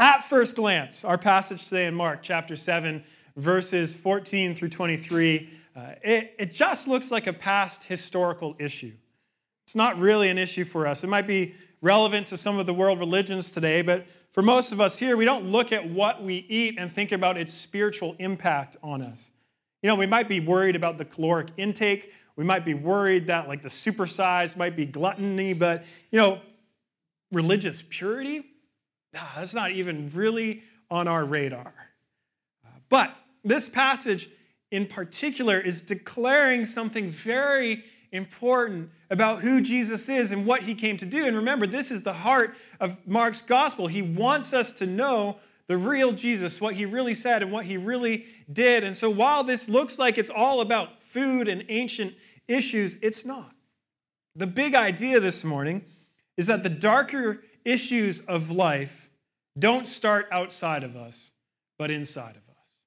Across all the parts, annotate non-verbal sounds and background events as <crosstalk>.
At first glance, our passage today in Mark chapter 7, verses 14 through 23, uh, it, it just looks like a past historical issue. It's not really an issue for us. It might be relevant to some of the world religions today, but for most of us here, we don't look at what we eat and think about its spiritual impact on us. You know, we might be worried about the caloric intake. We might be worried that, like, the supersize might be gluttony, but, you know, religious purity, nah, that's not even really on our radar. Uh, but this passage in particular is declaring something very important about who Jesus is and what he came to do. And remember, this is the heart of Mark's gospel. He wants us to know the real Jesus, what he really said and what he really did. And so while this looks like it's all about food and ancient issues, it's not. The big idea this morning is that the darker issues of life don't start outside of us, but inside of us.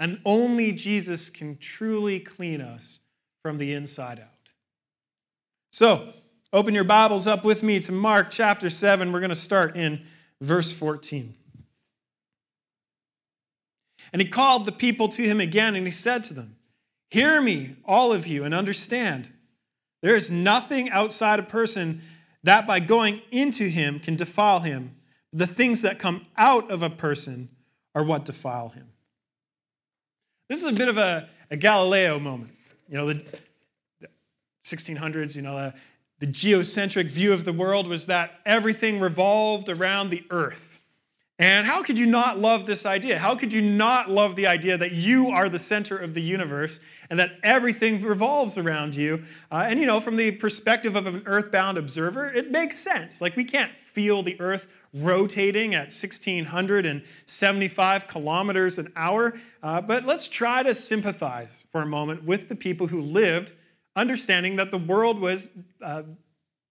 And only Jesus can truly clean us from the inside out. So, open your Bibles up with me to Mark chapter 7. We're going to start in verse 14. And he called the people to him again, and he said to them, Hear me, all of you, and understand. There is nothing outside a person that by going into him can defile him. The things that come out of a person are what defile him. This is a bit of a, a Galileo moment. You know, the, the 1600s, you know, uh, the geocentric view of the world was that everything revolved around the earth. And how could you not love this idea? How could you not love the idea that you are the center of the universe and that everything revolves around you? Uh, and you know, from the perspective of an earthbound observer, it makes sense. Like, we can't feel the earth rotating at 1,675 kilometers an hour. Uh, but let's try to sympathize for a moment with the people who lived, understanding that the world was. Uh,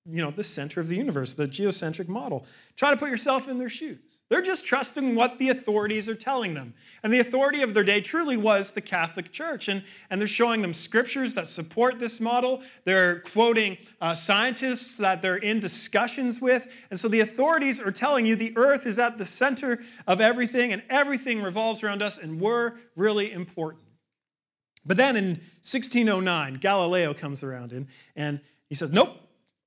you know, the center of the universe, the geocentric model. Try to put yourself in their shoes. They're just trusting what the authorities are telling them. And the authority of their day truly was the Catholic Church. And, and they're showing them scriptures that support this model. They're quoting uh, scientists that they're in discussions with. And so the authorities are telling you the earth is at the center of everything and everything revolves around us and we're really important. But then in 1609, Galileo comes around and, and he says, Nope,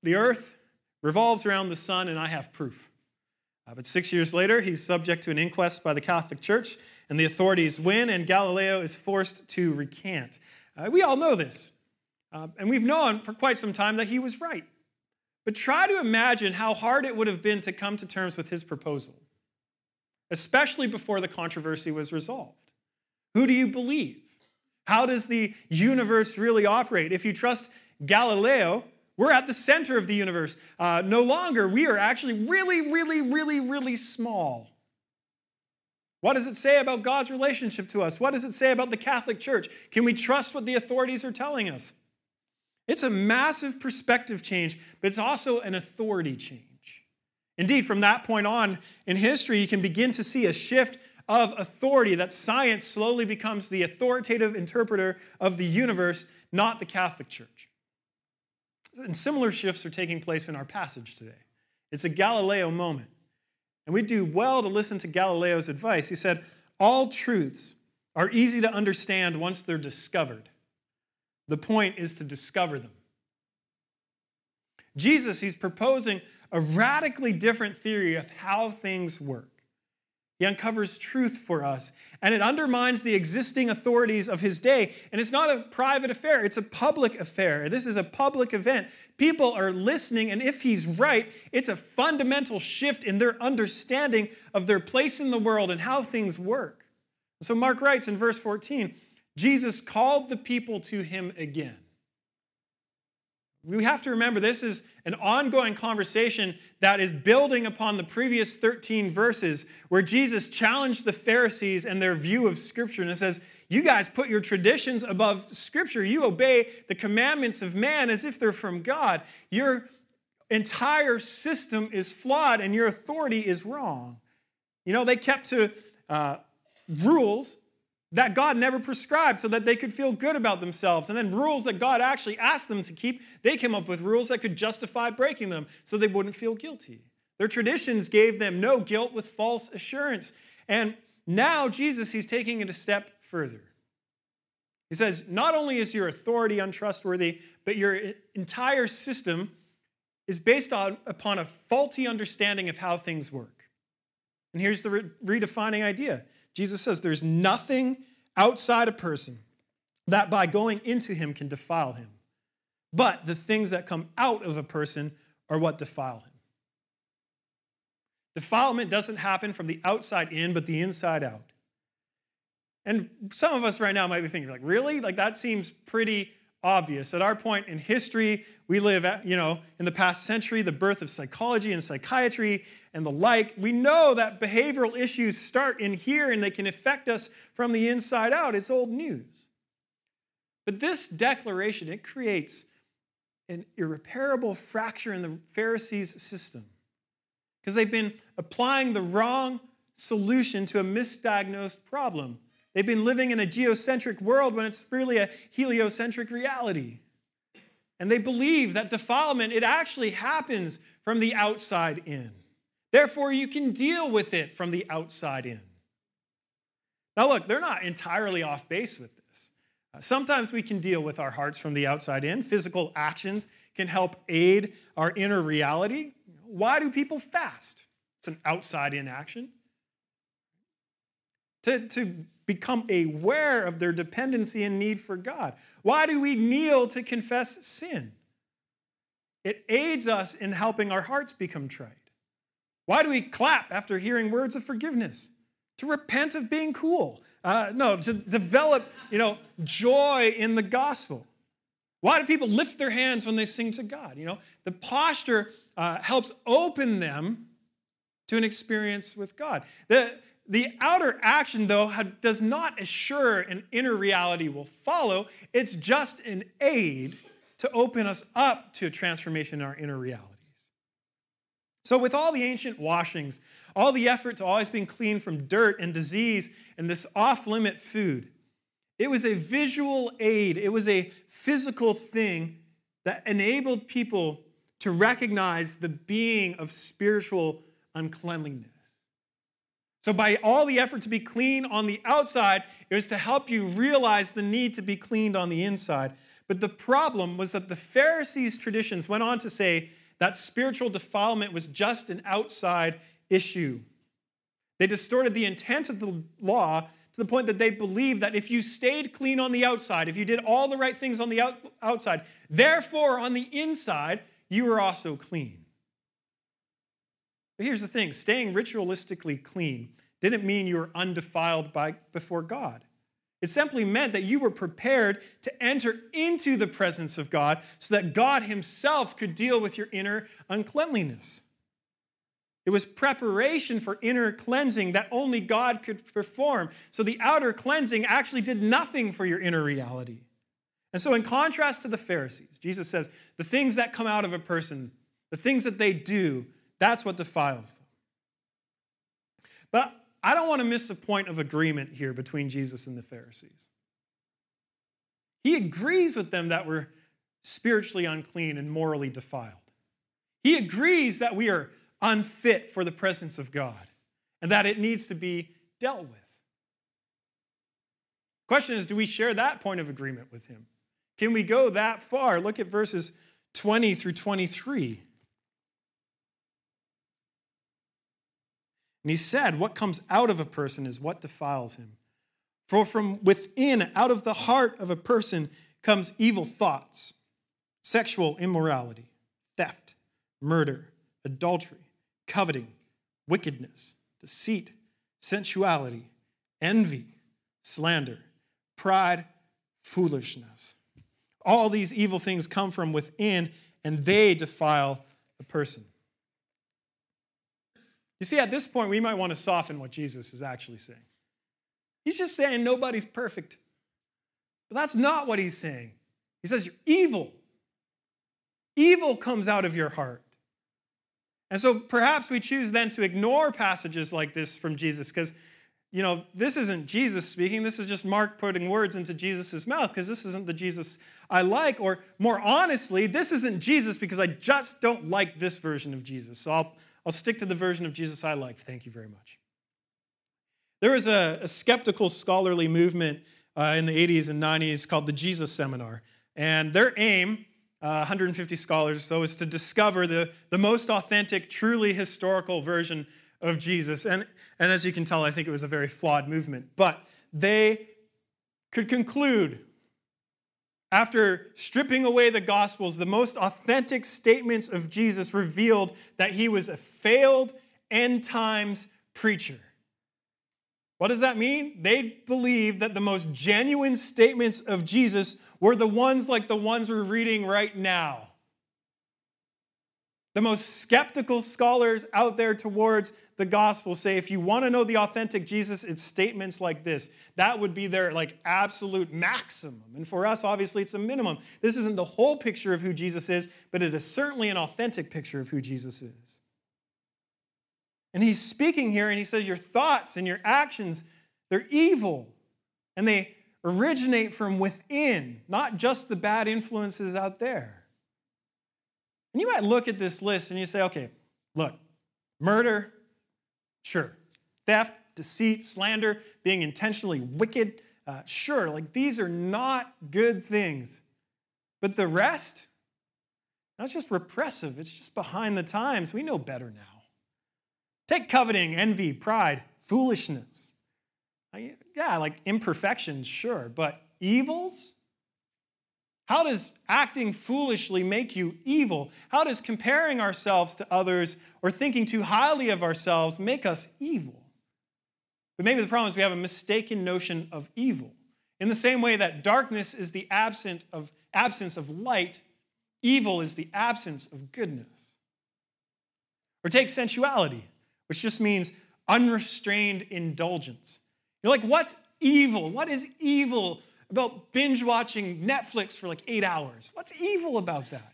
the earth revolves around the sun and I have proof. Uh, but six years later, he's subject to an inquest by the Catholic Church, and the authorities win, and Galileo is forced to recant. Uh, we all know this, uh, and we've known for quite some time that he was right. But try to imagine how hard it would have been to come to terms with his proposal, especially before the controversy was resolved. Who do you believe? How does the universe really operate? If you trust Galileo, we're at the center of the universe. Uh, no longer, we are actually really, really, really, really small. What does it say about God's relationship to us? What does it say about the Catholic Church? Can we trust what the authorities are telling us? It's a massive perspective change, but it's also an authority change. Indeed, from that point on in history, you can begin to see a shift of authority that science slowly becomes the authoritative interpreter of the universe, not the Catholic Church. And similar shifts are taking place in our passage today. It's a Galileo moment. And we do well to listen to Galileo's advice. He said, All truths are easy to understand once they're discovered. The point is to discover them. Jesus, he's proposing a radically different theory of how things work. He uncovers truth for us, and it undermines the existing authorities of his day. And it's not a private affair, it's a public affair. This is a public event. People are listening, and if he's right, it's a fundamental shift in their understanding of their place in the world and how things work. So Mark writes in verse 14 Jesus called the people to him again. We have to remember this is an ongoing conversation that is building upon the previous 13 verses where Jesus challenged the Pharisees and their view of Scripture. And it says, You guys put your traditions above Scripture. You obey the commandments of man as if they're from God. Your entire system is flawed and your authority is wrong. You know, they kept to uh, rules that God never prescribed so that they could feel good about themselves. And then rules that God actually asked them to keep, they came up with rules that could justify breaking them so they wouldn't feel guilty. Their traditions gave them no guilt with false assurance. And now Jesus, he's taking it a step further. He says, not only is your authority untrustworthy, but your entire system is based on, upon a faulty understanding of how things work. And here's the re- redefining idea Jesus says, there's nothing outside a person that by going into him can defile him. But the things that come out of a person are what defile him. Defilement doesn't happen from the outside in, but the inside out. And some of us right now might be thinking, like, really? Like, that seems pretty obvious. At our point in history, we live, at, you know, in the past century, the birth of psychology and psychiatry and the like. We know that behavioral issues start in here and they can affect us from the inside out. It's old news. But this declaration, it creates an irreparable fracture in the Pharisees' system because they've been applying the wrong solution to a misdiagnosed problem. They've been living in a geocentric world when it's really a heliocentric reality. And they believe that defilement, it actually happens from the outside in. Therefore, you can deal with it from the outside in. Now, look, they're not entirely off base with this. Uh, sometimes we can deal with our hearts from the outside in. Physical actions can help aid our inner reality. Why do people fast? It's an outside in action. To, to become aware of their dependency and need for God. Why do we kneel to confess sin? It aids us in helping our hearts become tried. Why do we clap after hearing words of forgiveness? To repent of being cool. Uh, no, to develop, you know, joy in the gospel. Why do people lift their hands when they sing to God? You know, the posture uh, helps open them to an experience with God. The, the outer action, though, does not assure an inner reality will follow. It's just an aid to open us up to a transformation in our inner realities. So, with all the ancient washings, all the effort to always being clean from dirt and disease and this off limit food, it was a visual aid, it was a physical thing that enabled people to recognize the being of spiritual uncleanliness. So, by all the effort to be clean on the outside, it was to help you realize the need to be cleaned on the inside. But the problem was that the Pharisees' traditions went on to say that spiritual defilement was just an outside issue. They distorted the intent of the law to the point that they believed that if you stayed clean on the outside, if you did all the right things on the outside, therefore on the inside, you were also clean. But here's the thing staying ritualistically clean didn't mean you were undefiled by, before God. It simply meant that you were prepared to enter into the presence of God so that God Himself could deal with your inner uncleanliness. It was preparation for inner cleansing that only God could perform. So the outer cleansing actually did nothing for your inner reality. And so, in contrast to the Pharisees, Jesus says the things that come out of a person, the things that they do, that's what defiles them. But I don't want to miss a point of agreement here between Jesus and the Pharisees. He agrees with them that we're spiritually unclean and morally defiled. He agrees that we are unfit for the presence of God and that it needs to be dealt with. Question is, do we share that point of agreement with him? Can we go that far? Look at verses 20 through 23. And he said, What comes out of a person is what defiles him. For from within, out of the heart of a person, comes evil thoughts, sexual immorality, theft, murder, adultery, coveting, wickedness, deceit, sensuality, envy, slander, pride, foolishness. All these evil things come from within, and they defile the person. You see, at this point, we might want to soften what Jesus is actually saying. He's just saying nobody's perfect. But that's not what he's saying. He says you're evil. Evil comes out of your heart. And so perhaps we choose then to ignore passages like this from Jesus because, you know, this isn't Jesus speaking. This is just Mark putting words into Jesus' mouth because this isn't the Jesus I like. Or more honestly, this isn't Jesus because I just don't like this version of Jesus. So I'll, I'll stick to the version of Jesus I like. Thank you very much. There was a, a skeptical scholarly movement uh, in the 80s and 90s called the Jesus Seminar. And their aim, uh, 150 scholars or so, is to discover the, the most authentic, truly historical version of Jesus. And, and as you can tell, I think it was a very flawed movement. But they could conclude, after stripping away the Gospels, the most authentic statements of Jesus revealed that he was a failed end times preacher. What does that mean? They believed that the most genuine statements of Jesus were the ones like the ones we're reading right now. The most skeptical scholars out there towards the gospel say if you want to know the authentic Jesus, it's statements like this. That would be their like absolute maximum. And for us, obviously, it's a minimum. This isn't the whole picture of who Jesus is, but it is certainly an authentic picture of who Jesus is. And he's speaking here and he says, Your thoughts and your actions, they're evil. And they originate from within, not just the bad influences out there. And you might look at this list and you say, okay, look, murder, sure. Theft, deceit, slander, being intentionally wicked, uh, sure. Like these are not good things. But the rest, that's just repressive. It's just behind the times. We know better now. Take coveting, envy, pride, foolishness. Yeah, like imperfections, sure, but evils? How does acting foolishly make you evil? How does comparing ourselves to others or thinking too highly of ourselves make us evil? But maybe the problem is we have a mistaken notion of evil. In the same way that darkness is the absence of, absence of light, evil is the absence of goodness. Or take sensuality which just means unrestrained indulgence. You're like, what's evil? What is evil about binge watching Netflix for like eight hours? What's evil about that?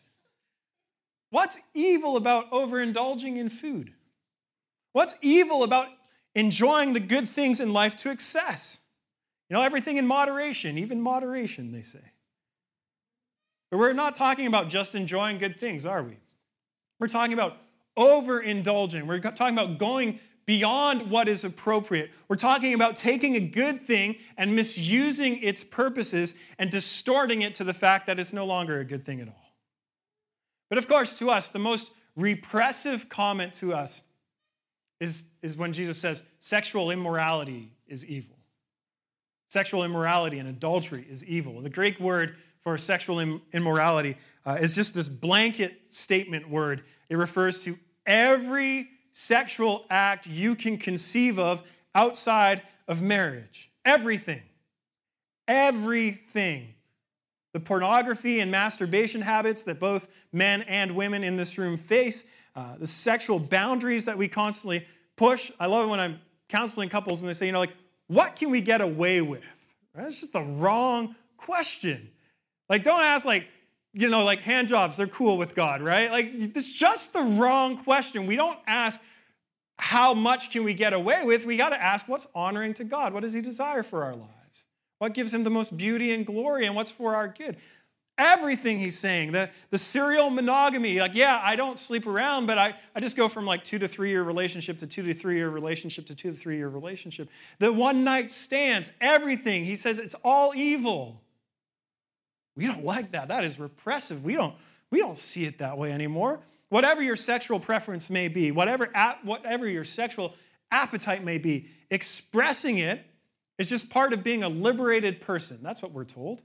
What's evil about overindulging in food? What's evil about enjoying the good things in life to excess? You know, everything in moderation, even moderation, they say. But we're not talking about just enjoying good things, are we? We're talking about overindulgent. We're talking about going beyond what is appropriate. We're talking about taking a good thing and misusing its purposes and distorting it to the fact that it's no longer a good thing at all. But of course, to us, the most repressive comment to us is, is when Jesus says sexual immorality is evil. Sexual immorality and adultery is evil. The Greek word for sexual immorality uh, is just this blanket statement word. It refers to every sexual act you can conceive of outside of marriage. Everything. Everything. The pornography and masturbation habits that both men and women in this room face, uh, the sexual boundaries that we constantly push. I love it when I'm counseling couples and they say, you know, like, what can we get away with? That's just the wrong question. Like, don't ask, like, you know, like hand jobs, they're cool with God, right? Like, it's just the wrong question. We don't ask, how much can we get away with? We got to ask, what's honoring to God? What does He desire for our lives? What gives Him the most beauty and glory, and what's for our good? Everything he's saying, the, the serial monogamy, like, yeah, I don't sleep around, but I, I just go from like two to three year relationship to two to three year relationship to two to three year relationship. The one night stands, everything, he says it's all evil. We don't like that. That is repressive. We don't, we don't see it that way anymore. Whatever your sexual preference may be, whatever, at whatever your sexual appetite may be, expressing it is just part of being a liberated person. That's what we're told.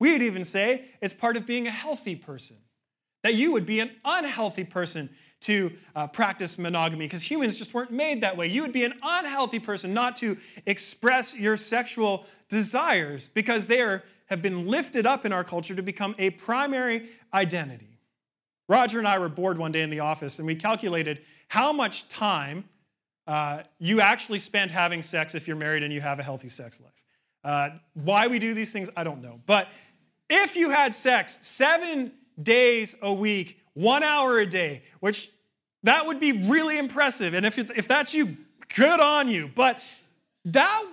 We'd even say it's part of being a healthy person. That you would be an unhealthy person to uh, practice monogamy because humans just weren't made that way. You would be an unhealthy person not to express your sexual desires because they are have been lifted up in our culture to become a primary identity. Roger and I were bored one day in the office, and we calculated how much time uh, you actually spend having sex if you're married and you have a healthy sex life. Uh, why we do these things, I don't know. But if you had sex seven days a week, one hour a day, which that would be really impressive. And if, if that's you, good on you. But that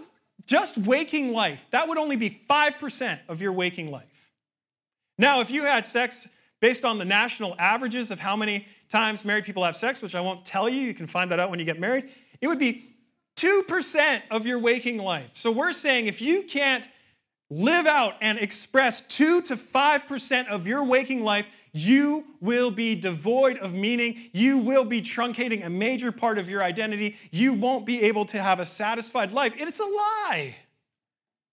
just waking life, that would only be 5% of your waking life. Now, if you had sex based on the national averages of how many times married people have sex, which I won't tell you, you can find that out when you get married, it would be 2% of your waking life. So we're saying if you can't live out and express 2 to 5% of your waking life, you will be devoid of meaning. You will be truncating a major part of your identity. You won't be able to have a satisfied life. It's a lie.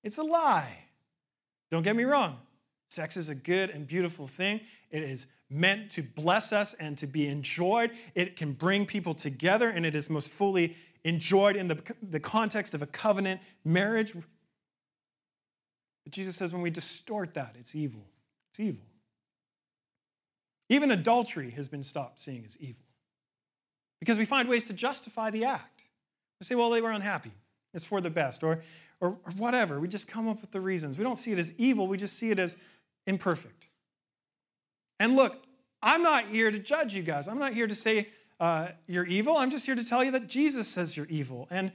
It's a lie. Don't get me wrong. Sex is a good and beautiful thing. It is meant to bless us and to be enjoyed. It can bring people together, and it is most fully enjoyed in the, the context of a covenant marriage. But Jesus says when we distort that, it's evil. It's evil. Even adultery has been stopped seeing as evil because we find ways to justify the act. We say, well, they were unhappy. It's for the best, or, or, or whatever. We just come up with the reasons. We don't see it as evil, we just see it as imperfect. And look, I'm not here to judge you guys. I'm not here to say uh, you're evil. I'm just here to tell you that Jesus says you're evil. And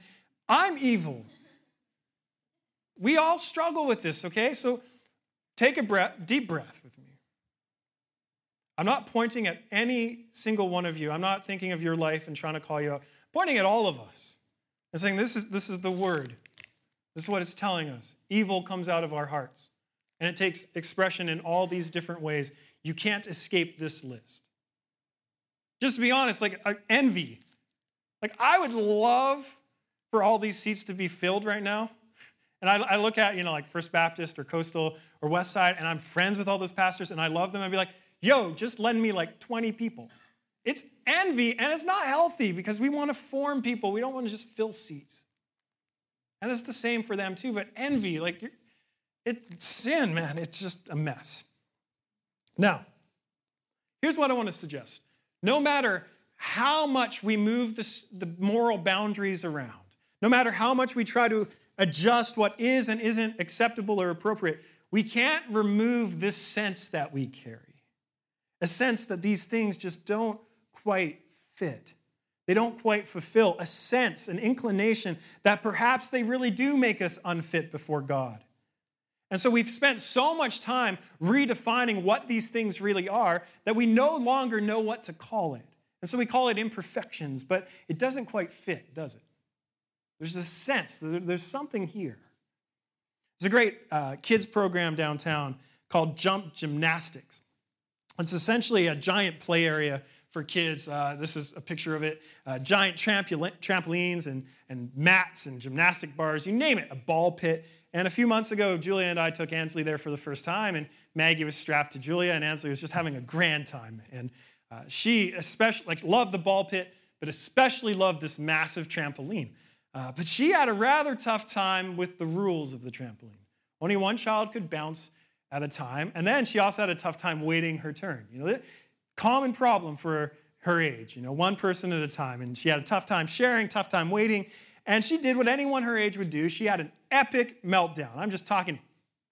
I'm evil. We all struggle with this, okay? So take a breath, deep breath with me. I'm not pointing at any single one of you. I'm not thinking of your life and trying to call you out. I'm pointing at all of us and saying, this is, this is the word. This is what it's telling us. Evil comes out of our hearts. And it takes expression in all these different ways. You can't escape this list. Just to be honest, like envy. Like, I would love for all these seats to be filled right now. And I, I, look at, you know, like First Baptist or Coastal or West Side, and I'm friends with all those pastors, and I love them. I'd be like, yo, just lend me like 20 people. It's envy, and it's not healthy because we want to form people. We don't want to just fill seats. And it's the same for them too, but envy, like, it's sin, man. It's just a mess. Now, here's what I want to suggest. No matter how much we move the, the moral boundaries around, no matter how much we try to adjust what is and isn't acceptable or appropriate, we can't remove this sense that we carry a sense that these things just don't quite fit. They don't quite fulfill a sense, an inclination that perhaps they really do make us unfit before God. And so we've spent so much time redefining what these things really are that we no longer know what to call it. And so we call it imperfections, but it doesn't quite fit, does it? There's a sense, there's something here. There's a great uh, kids program downtown called Jump Gymnastics. It's essentially a giant play area for kids. Uh, this is a picture of it. Uh, giant trampolines and, and mats and gymnastic bars, you name it, a ball pit. And a few months ago, Julia and I took Ansley there for the first time, and Maggie was strapped to Julia, and Ansley was just having a grand time. And uh, she especially like loved the ball pit, but especially loved this massive trampoline. Uh, but she had a rather tough time with the rules of the trampoline. Only one child could bounce at a time, and then she also had a tough time waiting her turn. You know, common problem for her age. You know, one person at a time, and she had a tough time sharing, tough time waiting, and she did what anyone her age would do. She had an epic meltdown. I'm just talking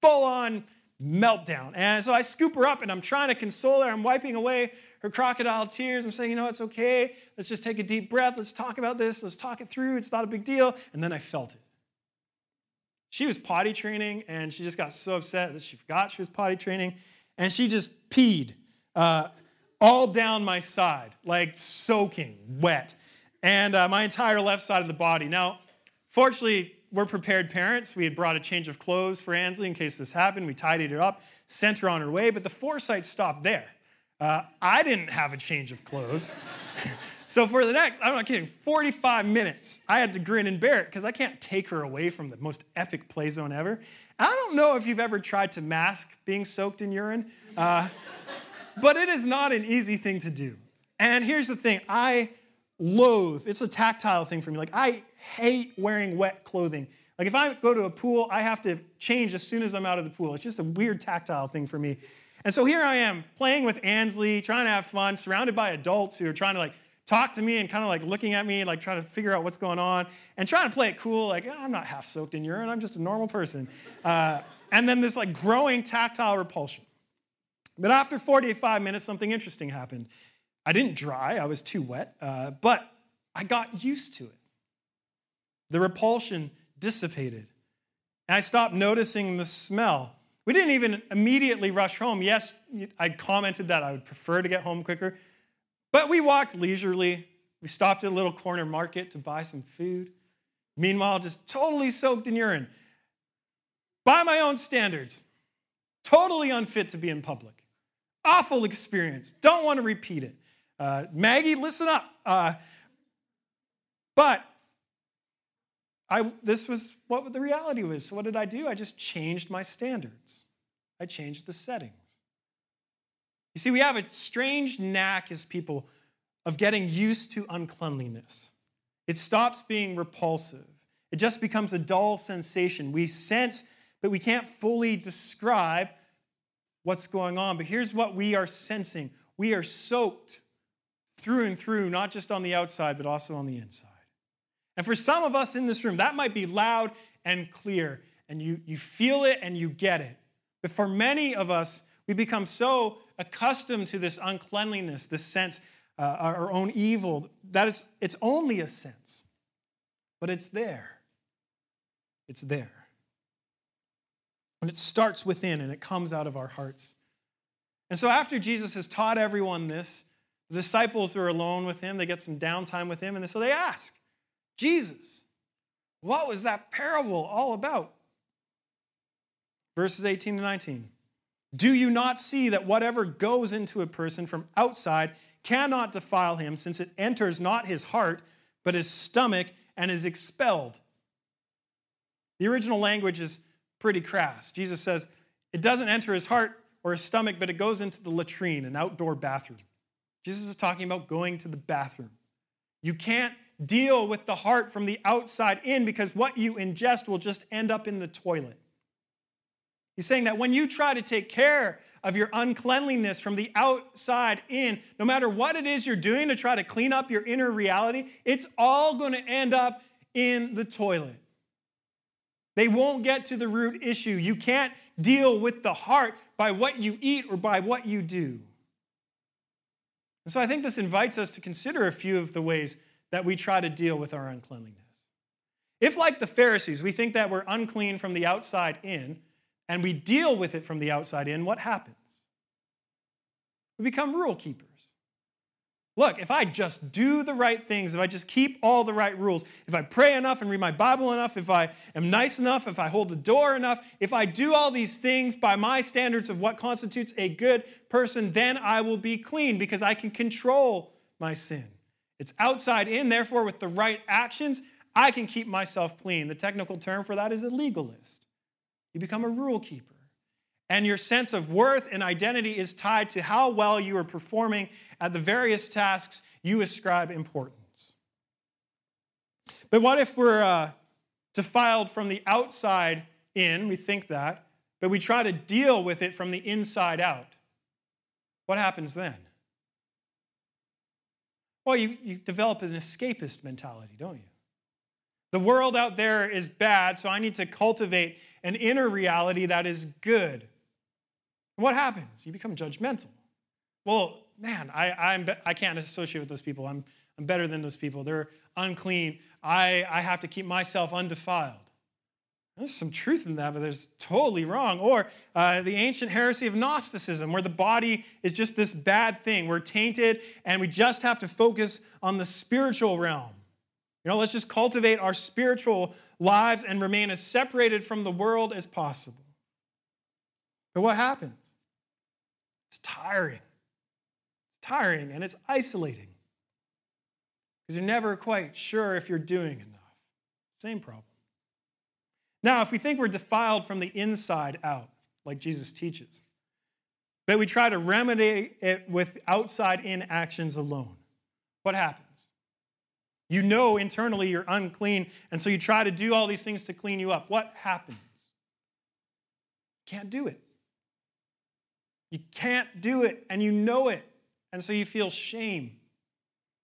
full on meltdown. And so I scoop her up and I'm trying to console her. I'm wiping away her crocodile tears. I'm saying, you know, it's okay. Let's just take a deep breath. Let's talk about this. Let's talk it through. It's not a big deal. And then I felt it. She was potty training and she just got so upset that she forgot she was potty training and she just peed uh, all down my side, like soaking wet, and uh, my entire left side of the body. Now, fortunately, we're prepared parents. We had brought a change of clothes for Ansley in case this happened. We tidied her up, sent her on her way, but the foresight stopped there. Uh, I didn't have a change of clothes. <laughs> so for the next, I'm not kidding, 45 minutes, I had to grin and bear it because I can't take her away from the most epic play zone ever. I don't know if you've ever tried to mask being soaked in urine, uh, but it is not an easy thing to do. And here's the thing I loathe, it's a tactile thing for me. Like, I hate wearing wet clothing. Like if I go to a pool, I have to change as soon as I'm out of the pool. It's just a weird tactile thing for me. And so here I am playing with Ansley, trying to have fun, surrounded by adults who are trying to like talk to me and kind of like looking at me, like trying to figure out what's going on, and trying to play it cool. Like oh, I'm not half soaked in urine. I'm just a normal person. Uh, and then this like growing tactile repulsion. But after 45 minutes, something interesting happened. I didn't dry. I was too wet, uh, but I got used to it. The repulsion dissipated. And I stopped noticing the smell We didn't even immediately rush home. Yes, I commented that I would prefer to get home quicker, but we walked leisurely. We stopped at a little corner market to buy some food. Meanwhile, just totally soaked in urine. By my own standards, totally unfit to be in public. Awful experience. Don't want to repeat it. Uh, Maggie, listen up. Uh, but I, this was what the reality was. So, what did I do? I just changed my standards, I changed the settings. You see, we have a strange knack as people of getting used to uncleanliness. It stops being repulsive, it just becomes a dull sensation. We sense, but we can't fully describe what's going on. But here's what we are sensing we are soaked through and through, not just on the outside, but also on the inside. And for some of us in this room, that might be loud and clear, and you, you feel it and you get it. But for many of us, we become so accustomed to this uncleanliness, this sense, uh, our own evil, that it's, it's only a sense, but it's there. It's there. And it starts within and it comes out of our hearts. And so after Jesus has taught everyone this, the disciples are alone with him, they get some downtime with him, and so they ask, Jesus, what was that parable all about? Verses 18 to 19. Do you not see that whatever goes into a person from outside cannot defile him, since it enters not his heart, but his stomach, and is expelled? The original language is pretty crass. Jesus says it doesn't enter his heart or his stomach, but it goes into the latrine, an outdoor bathroom. Jesus is talking about going to the bathroom. You can't deal with the heart from the outside in because what you ingest will just end up in the toilet. He's saying that when you try to take care of your uncleanliness from the outside in, no matter what it is you're doing to try to clean up your inner reality, it's all going to end up in the toilet. They won't get to the root issue. You can't deal with the heart by what you eat or by what you do. And so I think this invites us to consider a few of the ways that we try to deal with our uncleanliness. If, like the Pharisees, we think that we're unclean from the outside in, and we deal with it from the outside in, what happens? We become rule keepers. Look, if I just do the right things, if I just keep all the right rules, if I pray enough and read my Bible enough, if I am nice enough, if I hold the door enough, if I do all these things by my standards of what constitutes a good person, then I will be clean because I can control my sin. It's outside in, therefore, with the right actions, I can keep myself clean. The technical term for that is a legalist. You become a rule keeper. And your sense of worth and identity is tied to how well you are performing at the various tasks you ascribe importance. But what if we're uh, defiled from the outside in? We think that, but we try to deal with it from the inside out. What happens then? Well, you, you develop an escapist mentality, don't you? The world out there is bad, so I need to cultivate an inner reality that is good. What happens? You become judgmental. Well, man, I, I'm, I can't associate with those people. I'm, I'm better than those people. They're unclean. I, I have to keep myself undefiled. There's some truth in that, but there's totally wrong. Or uh, the ancient heresy of Gnosticism, where the body is just this bad thing. We're tainted, and we just have to focus on the spiritual realm. You know, let's just cultivate our spiritual lives and remain as separated from the world as possible. But what happens? It's tiring It's tiring and it's isolating because you're never quite sure if you're doing enough. Same problem. Now, if we think we're defiled from the inside out, like Jesus teaches, but we try to remedy it with outside in actions alone, what happens? You know internally you're unclean, and so you try to do all these things to clean you up. What happens? You can't do it. You can't do it, and you know it. And so you feel shame.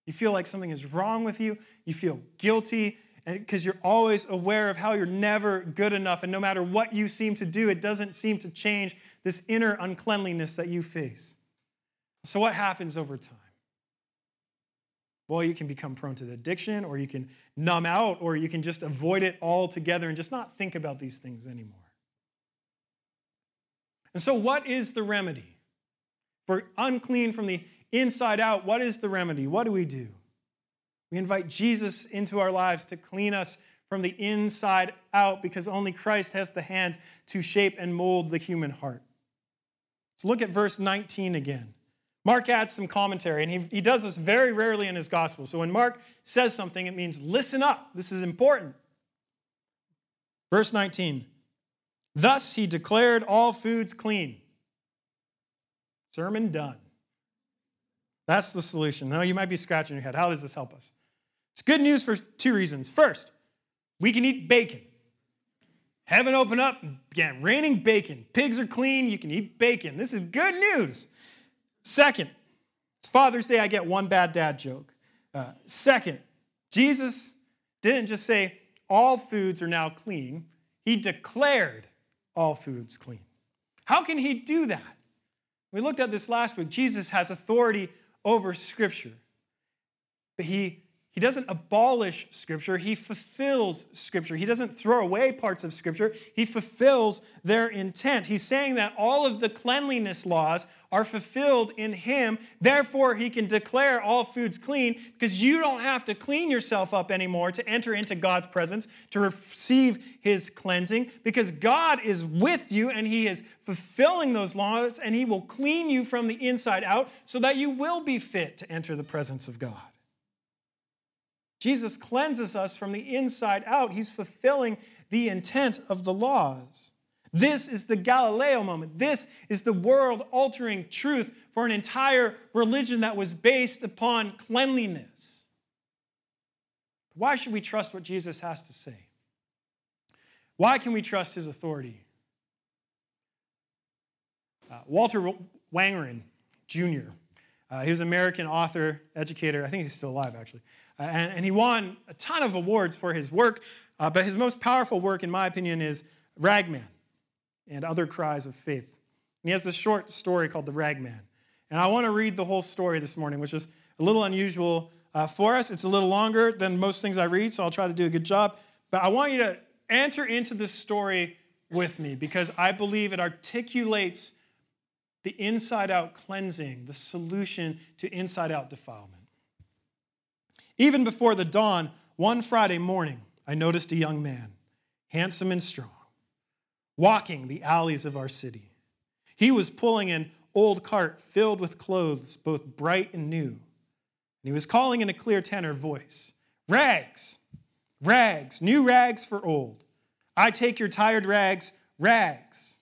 You feel like something is wrong with you. You feel guilty because you're always aware of how you're never good enough. And no matter what you seem to do, it doesn't seem to change this inner uncleanliness that you face. So, what happens over time? Well, you can become prone to addiction, or you can numb out, or you can just avoid it altogether and just not think about these things anymore. And so, what is the remedy? For unclean from the inside out, what is the remedy? What do we do? We invite Jesus into our lives to clean us from the inside out because only Christ has the hands to shape and mold the human heart. So look at verse 19 again. Mark adds some commentary, and he, he does this very rarely in his gospel. So when Mark says something, it means listen up. This is important. Verse 19 Thus he declared all foods clean. Sermon done. That's the solution. Now you might be scratching your head. How does this help us? It's good news for two reasons. First, we can eat bacon. Heaven open up, again, raining bacon. Pigs are clean, you can eat bacon. This is good news. Second, it's Father's Day, I get one bad dad joke. Uh, second, Jesus didn't just say all foods are now clean, he declared all foods clean. How can he do that? We looked at this last week. Jesus has authority over Scripture, but he he doesn't abolish Scripture, he fulfills Scripture. He doesn't throw away parts of Scripture, he fulfills their intent. He's saying that all of the cleanliness laws are fulfilled in him. Therefore, he can declare all foods clean because you don't have to clean yourself up anymore to enter into God's presence, to receive his cleansing, because God is with you and he is fulfilling those laws and he will clean you from the inside out so that you will be fit to enter the presence of God. Jesus cleanses us from the inside out. He's fulfilling the intent of the laws. This is the Galileo moment. This is the world altering truth for an entire religion that was based upon cleanliness. Why should we trust what Jesus has to say? Why can we trust his authority? Uh, Walter Wangerin Jr., uh, he was an American author, educator. I think he's still alive, actually. Uh, and, and, he won a ton of awards for his work, uh, but his most powerful work, in my opinion, is Ragman and Other Cries of Faith. And he has this short story called The Ragman. And I want to read the whole story this morning, which is a little unusual uh, for us. It's a little longer than most things I read, so I'll try to do a good job. But I want you to enter into this story with me because I believe it articulates the inside out cleansing, the solution to inside out defilement. Even before the dawn, one Friday morning, I noticed a young man, handsome and strong, walking the alleys of our city. He was pulling an old cart filled with clothes, both bright and new. And he was calling in a clear tenor voice Rags, rags, new rags for old. I take your tired rags, rags.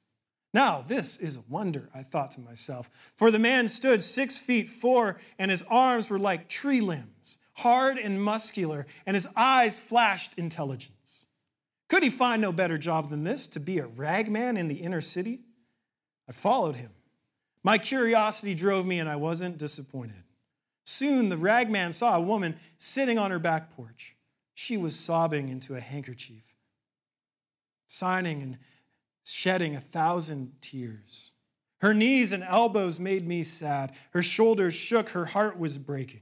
Now, this is a wonder, I thought to myself, for the man stood six feet four, and his arms were like tree limbs hard and muscular, and his eyes flashed intelligence. Could he find no better job than this to be a ragman in the inner city? I followed him. My curiosity drove me, and I wasn't disappointed. Soon the ragman saw a woman sitting on her back porch. She was sobbing into a handkerchief, signing and shedding a thousand tears. Her knees and elbows made me sad. Her shoulders shook. Her heart was breaking.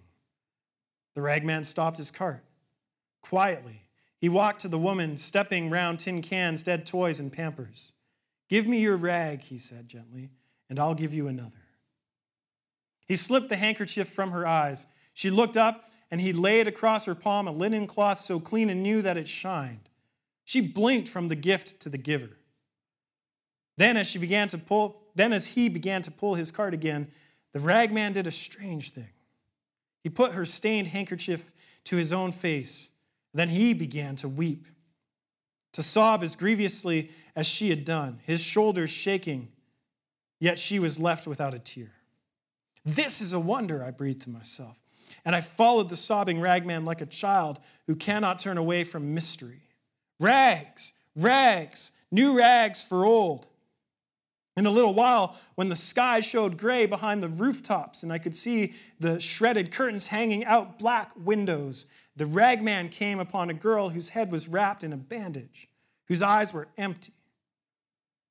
The ragman stopped his cart. Quietly, he walked to the woman, stepping round tin cans, dead toys, and pampers. Give me your rag, he said gently, and I'll give you another. He slipped the handkerchief from her eyes. She looked up, and he laid across her palm a linen cloth so clean and new that it shined. She blinked from the gift to the giver. Then, as she began to pull, then as he began to pull his cart again, the ragman did a strange thing. He put her stained handkerchief to his own face. Then he began to weep, to sob as grievously as she had done, his shoulders shaking, yet she was left without a tear. This is a wonder, I breathed to myself. And I followed the sobbing ragman like a child who cannot turn away from mystery. Rags, rags, new rags for old. In a little while, when the sky showed gray behind the rooftops and I could see the shredded curtains hanging out black windows, the ragman came upon a girl whose head was wrapped in a bandage, whose eyes were empty.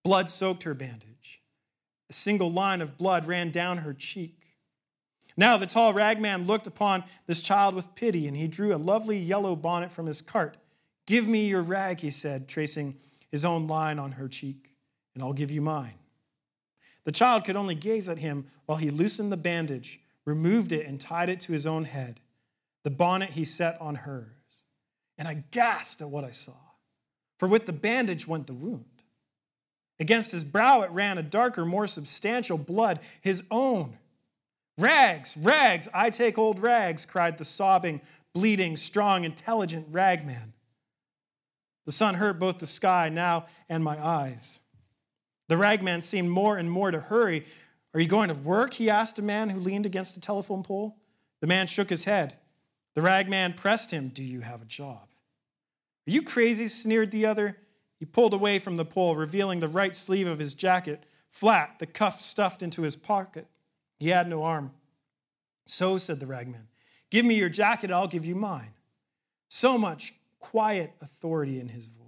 Blood soaked her bandage. A single line of blood ran down her cheek. Now the tall ragman looked upon this child with pity, and he drew a lovely yellow bonnet from his cart. Give me your rag, he said, tracing his own line on her cheek, and I'll give you mine. The child could only gaze at him while he loosened the bandage, removed it, and tied it to his own head. The bonnet he set on hers. And I gasped at what I saw, for with the bandage went the wound. Against his brow it ran a darker, more substantial blood, his own. Rags, rags, I take old rags, cried the sobbing, bleeding, strong, intelligent ragman. The sun hurt both the sky now and my eyes. The ragman seemed more and more to hurry. Are you going to work? he asked a man who leaned against a telephone pole. The man shook his head. The ragman pressed him. Do you have a job? Are you crazy? sneered the other. He pulled away from the pole, revealing the right sleeve of his jacket, flat, the cuff stuffed into his pocket. He had no arm. So, said the ragman, give me your jacket, I'll give you mine. So much quiet authority in his voice.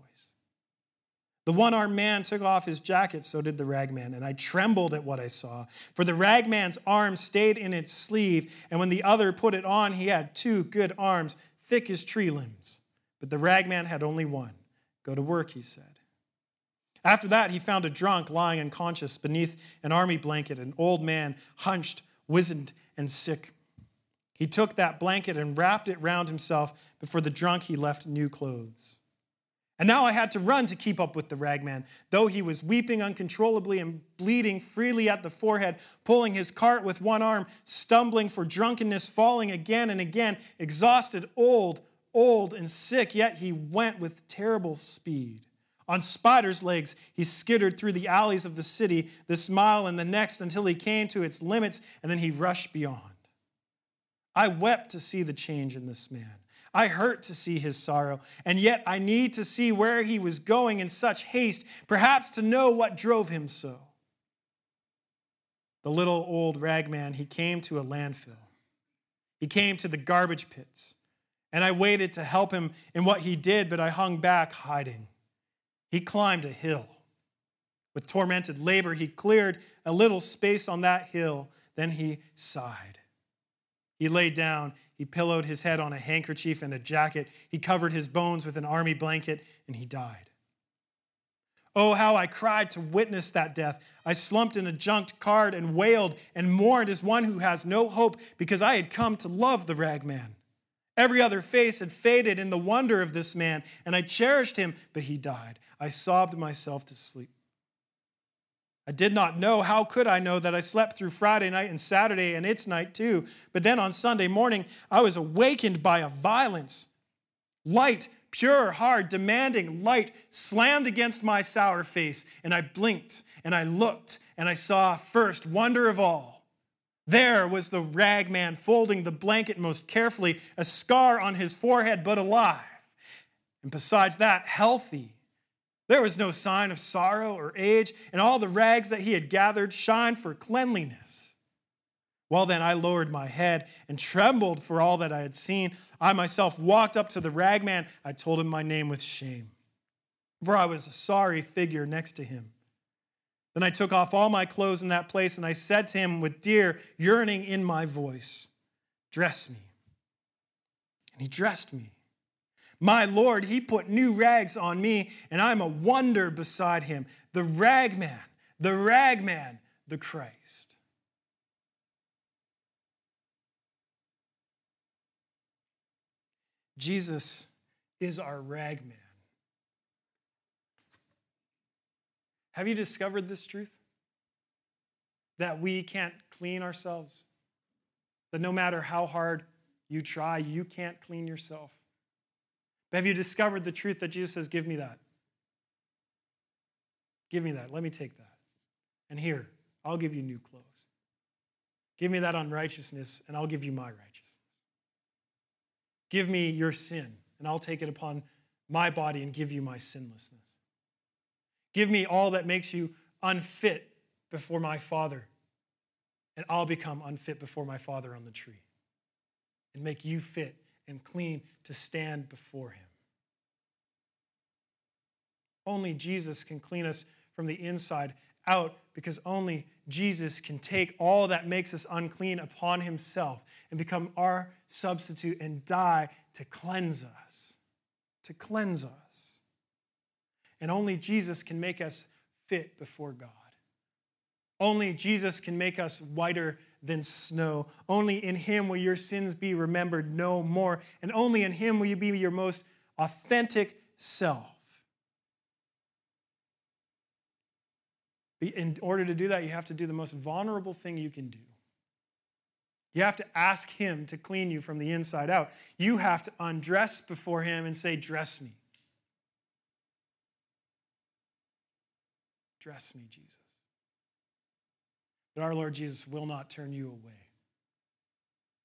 The one armed man took off his jacket, so did the ragman, and I trembled at what I saw. For the ragman's arm stayed in its sleeve, and when the other put it on, he had two good arms, thick as tree limbs. But the ragman had only one. Go to work, he said. After that, he found a drunk lying unconscious beneath an army blanket, an old man, hunched, wizened, and sick. He took that blanket and wrapped it round himself, but for the drunk, he left new clothes. And now I had to run to keep up with the ragman, though he was weeping uncontrollably and bleeding freely at the forehead, pulling his cart with one arm, stumbling for drunkenness, falling again and again, exhausted, old, old, and sick, yet he went with terrible speed. On spider's legs, he skittered through the alleys of the city, this mile and the next, until he came to its limits, and then he rushed beyond. I wept to see the change in this man. I hurt to see his sorrow, and yet I need to see where he was going in such haste, perhaps to know what drove him so. The little old ragman, he came to a landfill. He came to the garbage pits, and I waited to help him in what he did, but I hung back, hiding. He climbed a hill. With tormented labor, he cleared a little space on that hill, then he sighed. He lay down. He pillowed his head on a handkerchief and a jacket. He covered his bones with an army blanket, and he died. Oh, how I cried to witness that death. I slumped in a junked cart and wailed and mourned as one who has no hope because I had come to love the ragman. Every other face had faded in the wonder of this man, and I cherished him, but he died. I sobbed myself to sleep. I did not know. How could I know that I slept through Friday night and Saturday and its night too? But then on Sunday morning, I was awakened by a violence. Light, pure, hard, demanding light slammed against my sour face, and I blinked and I looked and I saw first wonder of all. There was the rag man folding the blanket most carefully, a scar on his forehead, but alive. And besides that, healthy there was no sign of sorrow or age, and all the rags that he had gathered shined for cleanliness. Well, then I lowered my head and trembled for all that I had seen. I myself walked up to the ragman. I told him my name with shame, for I was a sorry figure next to him. Then I took off all my clothes in that place, and I said to him with dear yearning in my voice, Dress me. And he dressed me. My Lord, he put new rags on me, and I'm a wonder beside him. The ragman, the ragman, the Christ. Jesus is our ragman. Have you discovered this truth? That we can't clean ourselves? That no matter how hard you try, you can't clean yourself? But have you discovered the truth that Jesus says, Give me that? Give me that. Let me take that. And here, I'll give you new clothes. Give me that unrighteousness, and I'll give you my righteousness. Give me your sin, and I'll take it upon my body and give you my sinlessness. Give me all that makes you unfit before my Father, and I'll become unfit before my Father on the tree and make you fit and clean to stand before Him. Only Jesus can clean us from the inside out because only Jesus can take all that makes us unclean upon Himself and become our substitute and die to cleanse us. To cleanse us. And only Jesus can make us fit before God. Only Jesus can make us whiter than snow. Only in him will your sins be remembered no more. And only in him will you be your most authentic self. In order to do that, you have to do the most vulnerable thing you can do. You have to ask Him to clean you from the inside out. You have to undress before Him and say, Dress me. Dress me, Jesus. But our Lord Jesus will not turn you away.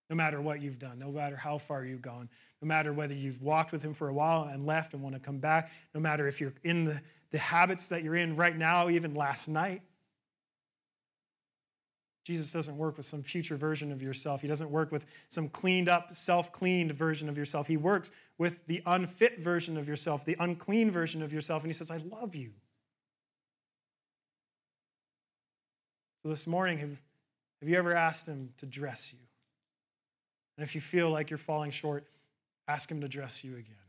No matter what you've done, no matter how far you've gone, no matter whether you've walked with Him for a while and left and want to come back, no matter if you're in the, the habits that you're in right now, even last night. Jesus doesn't work with some future version of yourself. He doesn't work with some cleaned up, self cleaned version of yourself. He works with the unfit version of yourself, the unclean version of yourself. And He says, I love you. So this morning, have, have you ever asked Him to dress you? And if you feel like you're falling short, ask Him to dress you again.